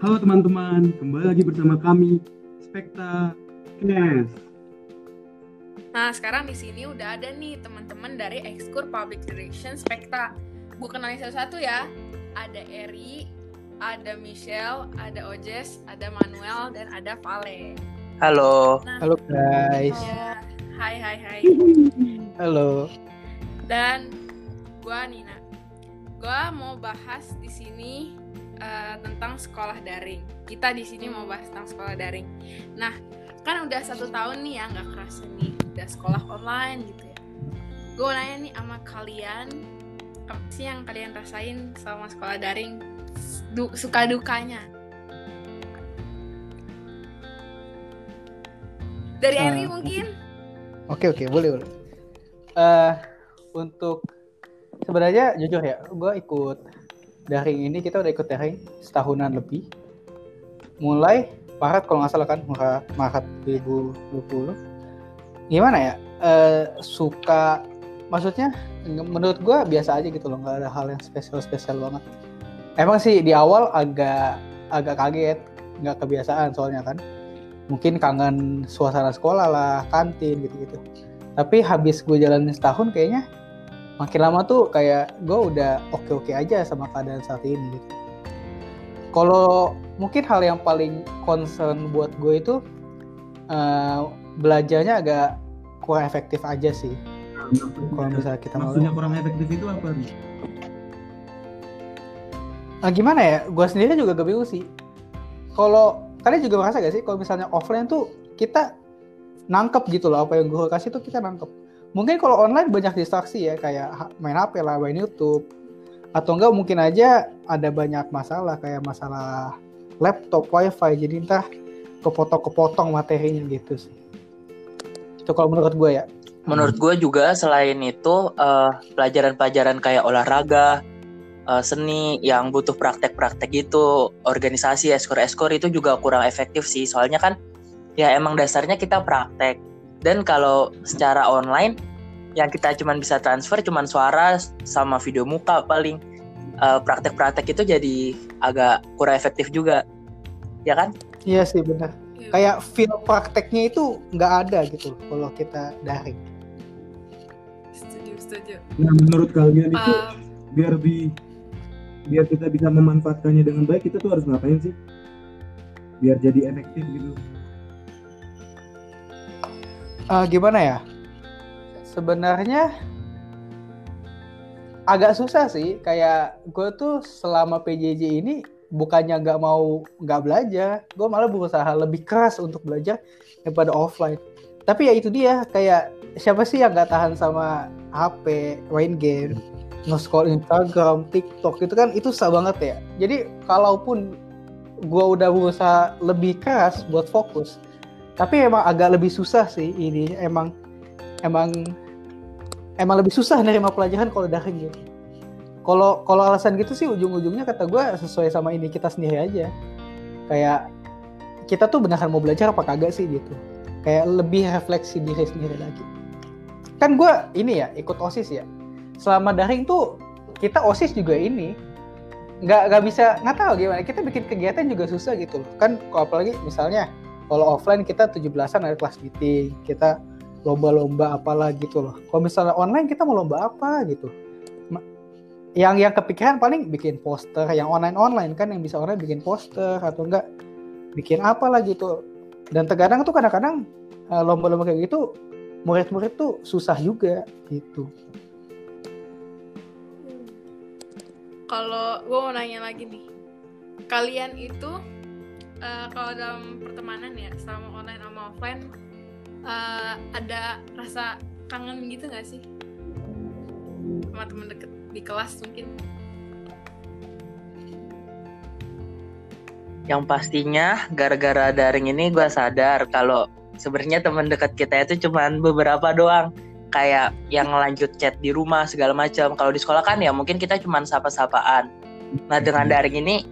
Halo teman-teman, kembali lagi bersama kami Spekta Kines. Nah, sekarang di sini udah ada nih teman-teman dari Ekskur Public Relations Spekta. Gue kenalin satu-satu ya. Ada Eri, ada Michelle, ada Ojes, ada Manuel, dan ada Vale. Halo. Nah, Halo guys. ya, hai hai hai. Halo. Dan gue Nina. Gue mau bahas di sini eh, tentang sekolah daring. Kita di sini mau bahas tentang sekolah daring. Nah, kan udah satu tahun nih ya nggak kerasa nih udah sekolah online gitu ya. Gue nanya nih sama kalian apa sih yang kalian rasain selama sekolah daring? Du- suka dukanya? Dari Ah, Eri mungkin? Oke oke boleh boleh. Eh untuk sebenarnya jujur ya, gue ikut daring ini kita udah ikut daring setahunan lebih. Mulai Maret kalau nggak salah kan Maret Maret 2020. Gimana ya? Eh suka maksudnya menurut gue biasa aja gitu loh, nggak ada hal yang spesial spesial banget. Emang sih di awal agak agak kaget, nggak kebiasaan soalnya kan. Mungkin kangen suasana sekolah lah, kantin gitu-gitu. Tapi habis gue jalanin setahun kayaknya makin lama tuh kayak gue udah oke-oke aja sama keadaan saat ini gitu. Kalau mungkin hal yang paling concern buat gue itu eh, belajarnya agak kurang efektif aja sih. Kalau misalnya kita mau Maksudnya kurang efektif itu apa nih? Nah, gimana ya? Gue sendiri juga gak bingung sih. Kalau kalian juga merasa gak sih kalau misalnya offline tuh kita nangkep gitu loh apa yang gue kasih tuh kita nangkep. Mungkin kalau online banyak distraksi ya kayak main HP lah, main YouTube. Atau enggak mungkin aja ada banyak masalah kayak masalah laptop, wifi. Jadi entah kepotong-kepotong materinya gitu sih. Itu kalau menurut gue ya. Menurut gue juga selain itu eh, pelajaran-pelajaran kayak olahraga, eh, seni yang butuh praktek-praktek gitu, organisasi, eskor-eskor itu juga kurang efektif sih. Soalnya kan ya emang dasarnya kita praktek. Dan kalau secara online yang kita cuman bisa transfer cuman suara sama video muka paling. Eh, Praktek-praktek itu jadi agak kurang efektif juga. Ya kan? Iya sih benar. Kayak feel prakteknya itu nggak ada gitu kalau kita daring. Setuju, setuju. Nah, menurut kalian itu Eh, biar di biar kita bisa memanfaatkannya dengan baik kita tuh harus ngapain sih? Biar jadi efektif gitu. Eh, gimana ya? Sebenarnya agak susah sih. Kayak gue tuh selama PJJ ini bukannya nggak mau nggak belajar, gue malah berusaha lebih keras untuk belajar daripada offline. Tapi ya itu dia, kayak siapa sih yang nggak tahan sama HP, main game, nge-scroll Instagram, TikTok itu kan itu susah banget ya. Jadi kalaupun gue udah berusaha lebih keras buat fokus, tapi emang agak lebih susah sih ini emang emang emang lebih susah nerima pelajaran kalau daring gitu kalau kalau alasan gitu sih ujung-ujungnya kata gue sesuai sama ini kita sendiri aja. Kayak kita tuh beneran mau belajar apa kagak sih gitu. Kayak lebih refleksi diri sendiri lagi. Kan gue ini ya ikut osis ya. Selama daring tuh kita osis juga ini. Nggak nggak bisa nggak tahu gimana. Kita bikin kegiatan juga susah gitu loh. Kan apalagi misalnya kalau offline kita 17-an ada kelas meeting kita lomba-lomba apalah gitu loh. Kalau misalnya online kita mau lomba apa gitu? Yang yang kepikiran paling bikin poster yang online online kan yang bisa online bikin poster atau enggak bikin apalah gitu. Dan terkadang tuh kadang-kadang eh, lomba-lomba kayak gitu murid-murid tuh susah juga gitu. Kalau gue mau nanya lagi nih. Kalian itu eh, kalau dalam pertemanan ya sama online sama offline eh, ada rasa kangen gitu nggak sih sama temen deket di kelas mungkin Yang pastinya gara-gara daring ini gue sadar kalau sebenarnya teman dekat kita itu cuman beberapa doang. Kayak yang lanjut chat di rumah segala macam. Kalau di sekolah kan ya mungkin kita cuman sapa-sapaan. Nah dengan daring ini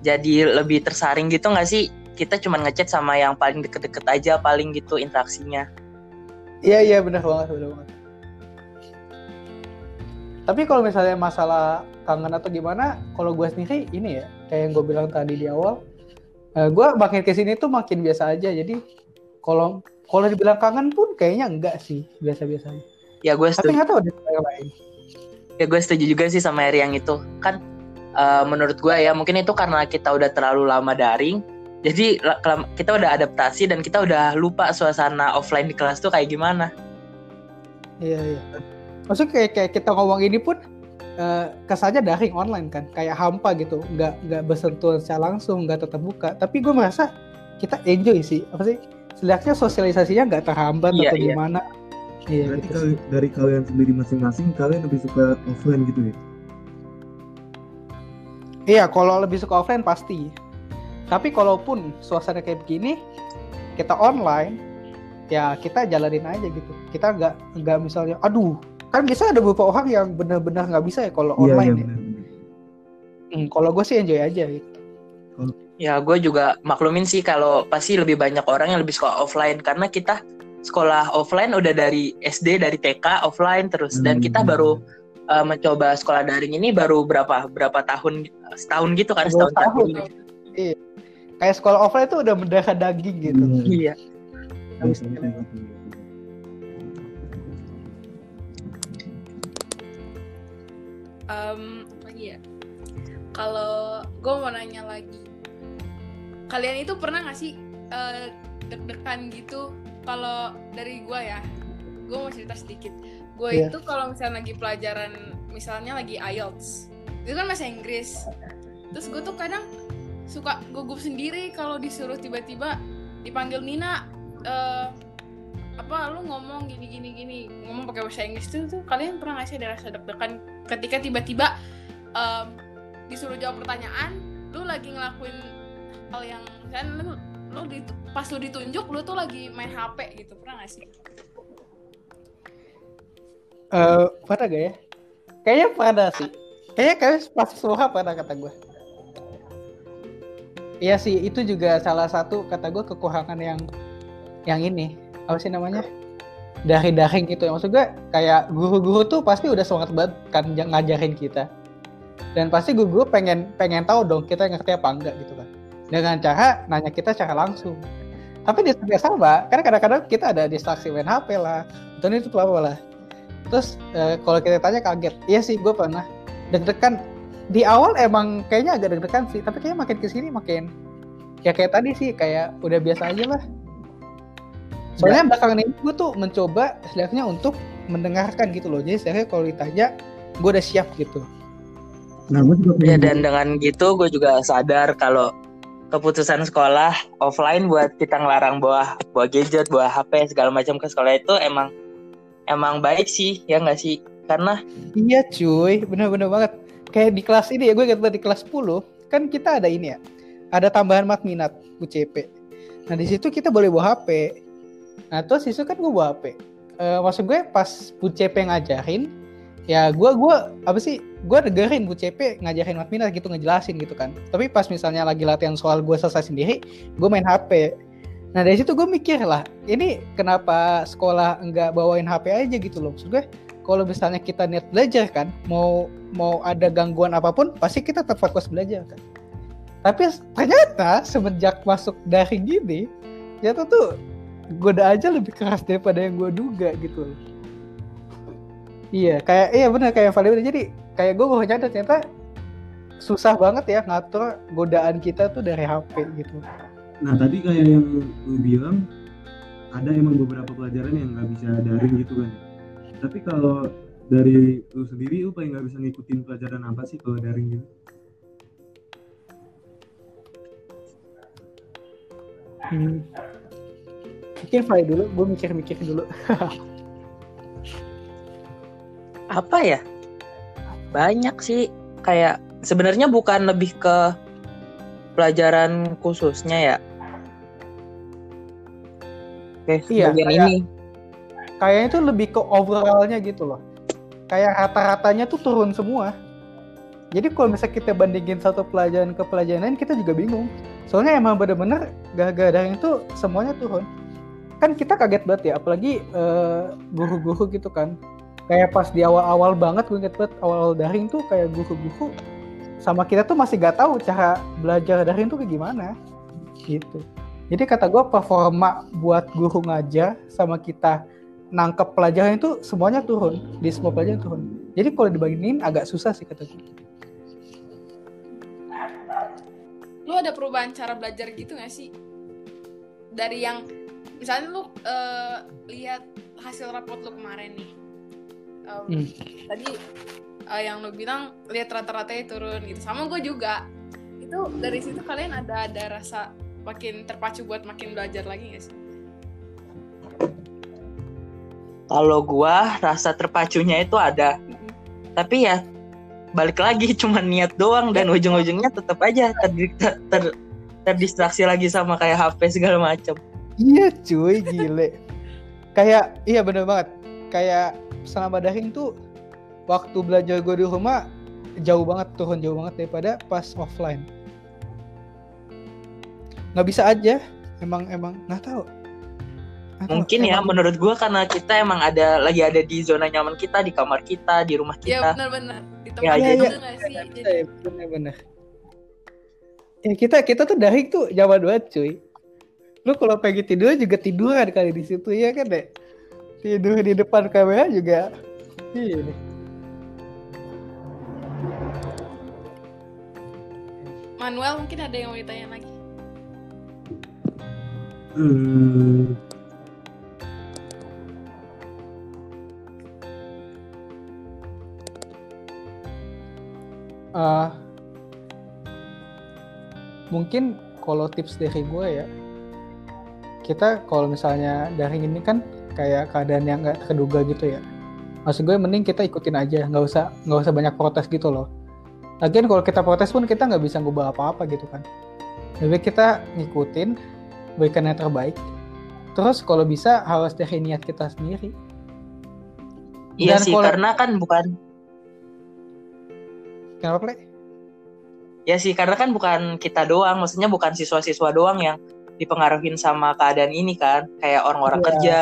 jadi lebih tersaring gitu nggak sih? Kita cuman ngechat sama yang paling deket-deket aja paling gitu interaksinya. Iya iya benar banget benar banget. Tapi kalau misalnya masalah kangen atau gimana, kalau gue sendiri ini ya, kayak yang gue bilang tadi di awal, gue makin ke sini tuh makin biasa aja jadi kalau kalau dibilang kangen pun kayaknya enggak sih biasa-biasa aja Ya gue tapi setuju. nggak tahu di yang lain Ya gue setuju juga sih sama Eri yang itu. Kan eh, menurut gue ya mungkin itu karena kita udah terlalu lama daring. Jadi kita udah adaptasi dan kita udah lupa suasana offline di kelas tuh kayak gimana. iya iya maksudnya kayak kayak kita ngomong ini pun eh, kesannya daring online kan kayak hampa gitu nggak nggak bersentuhan secara langsung nggak tetap buka tapi gue merasa kita enjoy sih apa sih setidaknya sosialisasinya nggak terhambat Iya, atau iya. gimana iya Berarti gitu dari kalian sendiri masing-masing kalian lebih suka offline gitu ya? Iya, kalau lebih suka offline pasti. Tapi kalaupun suasana kayak begini, kita online, ya kita jalanin aja gitu. Kita nggak nggak misalnya, aduh, kan biasa ada beberapa orang yang benar-benar nggak bisa ya kalau Iya iya online. ya. benar. Hmm, kalau gue sih enjoy aja gitu. Ya gue juga maklumin sih kalau pasti lebih banyak orang yang lebih suka offline karena kita sekolah offline udah dari SD dari TK offline terus dan Hmm. kita baru uh, mencoba sekolah daring ini baru berapa berapa tahun setahun gitu kan setahun tahun. satu. Kayak sekolah offline itu udah mendarah daging gitu. Iya. Iya. Em, lagi ya kalau gue mau nanya lagi kalian itu pernah gak sih eh, deg-degan gitu kalau dari gue ya gue mau cerita sedikit. Gue Iya. itu kalau misalnya lagi pelajaran misalnya lagi IELTS itu kan bahasa Inggris. Terus gue tuh kadang suka gugup sendiri kalau disuruh tiba-tiba dipanggil Nina eh, apa lu ngomong gini gini gini. Ngomong pakai bahasa Inggris tuh tuh kalian pernah gak sih ada rasa deg-degan ketika tiba-tiba em, disuruh jawab pertanyaan lu lagi ngelakuin hal yang kan lu, lu di, pas lu ditunjuk lu tuh lagi main HP gitu pernah gak sih Eh, pernah gak ya? Kayaknya pernah sih. Kayaknya kayak pas semua pernah kata gue. Iya sih, itu juga salah satu kata gue kekurangan yang yang ini. Apa sih namanya? Dari daring gitu. Ya maksud gue kayak guru-guru tuh pasti udah semangat banget kan ng- ngajarin kita. Dan pasti guru-guru pengen pengen tahu dong kita ngerti apa enggak gitu kan. Dengan cara nanya kita secara langsung. Tapi di saat yang sama kan kadang-kadang kita ada distraksi main HP lah. Atau itu apa lah terus eh, kalau kita tanya kaget. Iya sih gue pernah. Deg-degan. Di awal emang kayaknya agak deg-degan sih tapi kayaknya makin ke sini makin ya kayak tadi sih kayak udah biasa aja lah. Soalnya belakangan ini gue tuh mencoba setidaknya untuk mendengarkan gitu loh. Jadi setidaknya kalau ditanya gue udah siap gitu. Nah, gue juga Ya dan dengan gitu gue juga sadar kalau keputusan sekolah offline buat kita ngelarang bawa bawa gadget, bawa HP segala macam ke sekolah itu emang emang baik sih ya nggak sih? Karena iya cuy. Bener-bener banget. Kayak di kelas ini ya gue banget di kelas 10 kan kita ada ini ya. Ada tambahan minat UCP nah di situ kita boleh bawa HP nah terus itu kan gue bawa HP Eh, maksud gue pas Bu CP ngajarin ya gue gua apa sih gue dengerin Bu CP ngajarin minat gitu ngejelasin gitu kan. Tapi pas misalnya lagi latihan soal gue selesai sendiri gue main HP nah dari situ gue mikir lah ini kenapa sekolah enggak bawain HP aja gitu loh maksud gue kalau misalnya kita niat belajar kan mau mau ada gangguan apa pun pasti kita tetap fokus belajar kan tapi ternyata semenjak masuk daring gini ternyata tuh goda aja lebih keras daripada yang gue duga gitu. Iya, kayak iya benar kayak bilang. jadi kayak gue baru nyadar ternyata susah banget ya ngatur godaan kita tuh dari HP gitu. Nah tadi kayak yang lu bilang ada emang beberapa pelajaran yang nggak bisa daring gitu kan. Tapi kalau dari lu sendiri lu paling nggak bisa ngikutin pelajaran apa sih kalau daring gitu? Hmm. Mungkin Vali dulu, gue mikir-mikir dulu. apa ya? Banyak sih kayak sebenarnya bukan lebih ke pelajaran khususnya ya. Oke, Iya, bagian kayak- ini. Kayaknya itu lebih ke overallnya gitu loh. Kayak rata-ratanya tuh turun semua. Jadi kalau misalnya kita bandingin satu pelajaran ke pelajaran lain, kita juga bingung. Soalnya emang bener-bener gara-gara daring itu semuanya turun. Kan kita kaget banget ya, apalagi eh, guru-guru gitu kan. Kayak pas di awal-awal banget, gue inget banget awal-awal daring tuh kayak guru-guru sama kita tuh masih gak tahu cara belajar daring tuh kayak gimana. gitu jadi kata gue performa buat guru ngajar sama kita nangkep pelajaran itu semuanya turun di semua pelajaran turun. Jadi kalau dibandingin agak susah sih kata gue lu ada perubahan cara belajar gitu gak sih? Dari yang misalnya lu eh, lihat hasil rapot lu kemarin nih. Em, Hmm. tadi eh, yang lu bilang lihat rata-ratanya turun gitu. Sama gue juga. Itu dari situ kalian ada ada rasa makin terpacu buat makin belajar lagi gak sih Kalau gua rasa terpacunya itu ada, Mm-mm. tapi ya balik lagi cuma niat doang dan ujung-ujungnya tetap aja ter, ter, ter- terdistraksi lagi sama kayak HP segala macam. Iya cuy, gile. kayak iya bener banget. Kayak selama daring tuh waktu belajar gue di rumah jauh banget turun jauh banget daripada pas offline. Nggak bisa aja, emang emang nggak tahu. Mungkin ya emang- menurut gua karena kita emang ada lagi ada di zona nyaman kita di kamar kita di rumah ya kita. benar-benar di Ya, tempat jadi- itu gak sih Bisa jadi ya, bener-bener. Ya kita kita tuh daring tuh zaman banget cuy. Lu kalau pengen tidur juga tiduran kali di situ ya kan deh. Tidur di depan kamera juga. Iya. deh. Manuel mungkin ada yang mau ditanya lagi Hmm, Eh, mungkin kalau tips dari gue ya, kita kalau misalnya daring ini kan kayak keadaan yang nggak terduga gitu ya. Maksud gue mending kita ikutin aja, nggak usah nggak usah banyak protes gitu loh. Lagian kalau kita protes pun kita nggak bisa ngubah apa-apa gitu kan. Lebih kita ngikutin, berikan yang terbaik. Terus kalau bisa harus dari niat kita sendiri. Iya Dan sih kalau- karena kan bukan Kenapa play? ya sih karena kan bukan kita doang, maksudnya bukan siswa-siswa doang yang dipengaruhin sama keadaan ini kan, kayak orang-orang Iya. kerja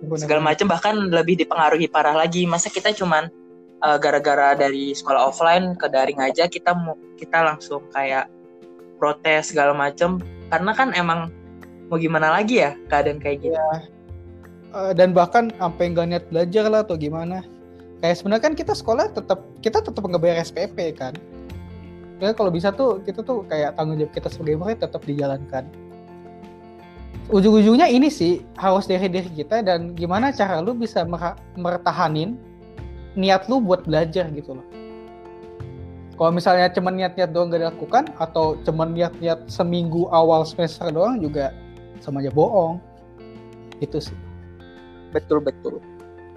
Bener-bener. segala macam bahkan lebih dipengaruhi parah lagi. Masa kita cuman uh, gara-gara dari sekolah offline ke daring aja kita mau kita langsung kayak protes segala macam karena kan emang mau gimana lagi ya keadaan kayak gitu. Eh, dan bahkan sampai nggak niat belajar lah atau gimana. Kayak sebenarnya kan kita sekolah tetap kita tetap nggak bayar SPP kan. Ya kalau bisa tuh kita tuh kayak tanggung jawab kita sebagai murid tetap dijalankan. Ujung-ujungnya ini sih harus dari diri kita dan gimana cara lu bisa mer- mertahanin niat lu buat belajar gitu loh kalau misalnya cuma niat-niat doang gak dilakukan atau cuma niat-niat seminggu awal semester doang juga sama aja bohong. Itu sih. Betul betul.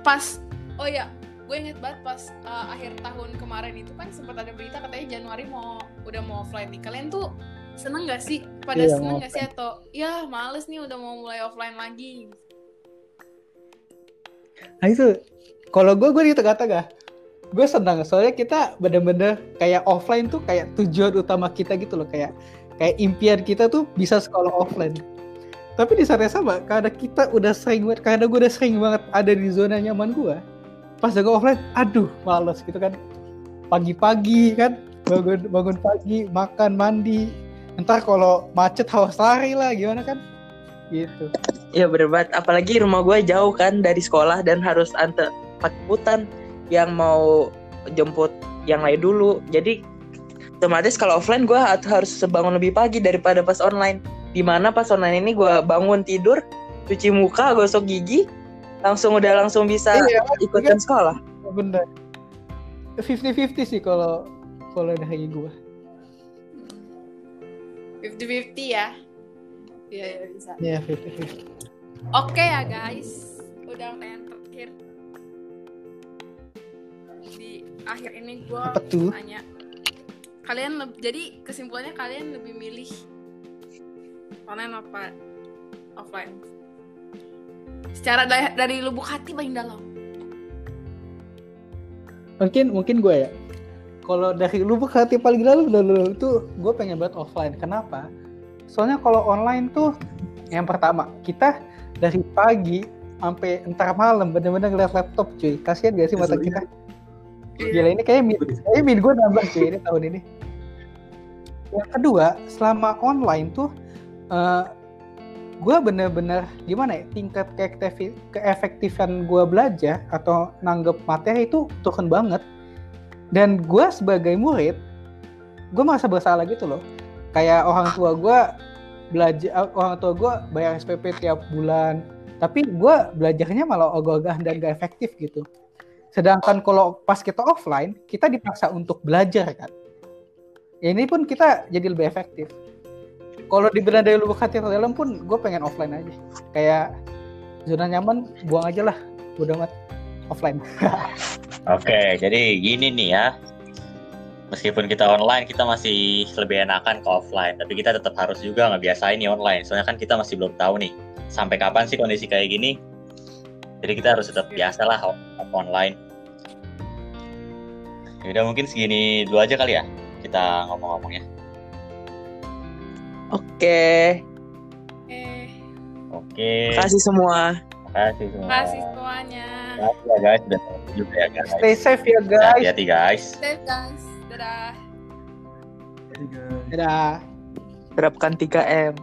pas oh ya gue inget banget pas uh, akhir tahun kemarin itu kan sempat ada berita katanya Januari mau udah mau offline nih. Kalian tuh seneng gak sih? Pada Iya, seneng gak sih? atau ya males nih udah mau mulai offline lagi. Nah itu, kalau gue gue di tengah-tengah, gue senang soalnya kita bener-bener kayak offline tuh kayak tujuan utama kita gitu loh kayak kayak impian kita tuh bisa sekolah offline. Tapi di saat yang sama, karena kita udah sering banget, karena gue udah sering banget ada di zona nyaman gue, pas gue offline, aduh males gitu kan. Pagi-pagi kan, bangun bangun pagi, makan, mandi. Ntar kalau macet harus lari lah, gimana kan? Gitu. Bener banget. Apalagi rumah gue jauh kan dari sekolah dan harus antar pakai putan yang mau jemput yang lain dulu. Jadi otomatis kalau offline gue harus bangun lebih pagi daripada pas online. Di mana pas online ini gue bangun tidur, cuci muka, gosok gigi, langsung udah langsung bisa Iya, ikutan sekolah. bener 50-50 sih kalau kalau dari gue 50-50 ya Iya, ya, bisa. ya 50-50 Oke ya guys, udah pertanyaan terakhir. Di akhir ini gue tanya, kalian jadi kesimpulannya kalian lebih milih online apa offline? Secara dari, dari lubuk hati paling dalam. mungkin mungkin gue ya. Kalau dari lubuk hati paling dalam dalam itu gue pengen banget offline. Kenapa? Soalnya kalau online tuh yang pertama kita dari pagi sampai entar malam bener-bener ngeliat laptop cuy. Kasihan gak sih mata kita gila ini kayak min kayaknya min gue nambah cuy ini tahun ini. Yang kedua selama online tuh eh gue bener-bener gimana ya tingkat keefektif- keefektifan gue belajar atau nanggep materi itu turun banget. Dan gue sebagai murid gue merasa bersalah gitu loh. Kayak orang tua gue belajar orang tua gue bayar SPP tiap bulan tapi gue belajarnya malah ogah-ogahan dan gak efektif gitu sedangkan kalau pas kita offline kita dipaksa untuk belajar kan ini pun kita jadi lebih efektif kalau dibilang dari lubuk hati dalam pun gue pengen offline aja kayak zona nyaman buang aja lah udah amat offline Oke, jadi gini nih ya. Meskipun kita online, kita masih lebih enakan ke offline. Tapi kita tetap harus juga ngebiasain nih online. Soalnya kan kita masih belum tahu nih sampai kapan sih kondisi kayak gini. Jadi kita harus tetap biasa lah online. Yaudah mungkin segini dulu aja kali ya kita ngomong-ngomongnya. Oke, Eh, Oke, kasih semua. makasih semua. makasih semuanya. Makasih ya guys, udah juga ya guys. stay safe ya guys Hati-hati guys. Safe guys. Dadah. Dadah Terapkan 3M.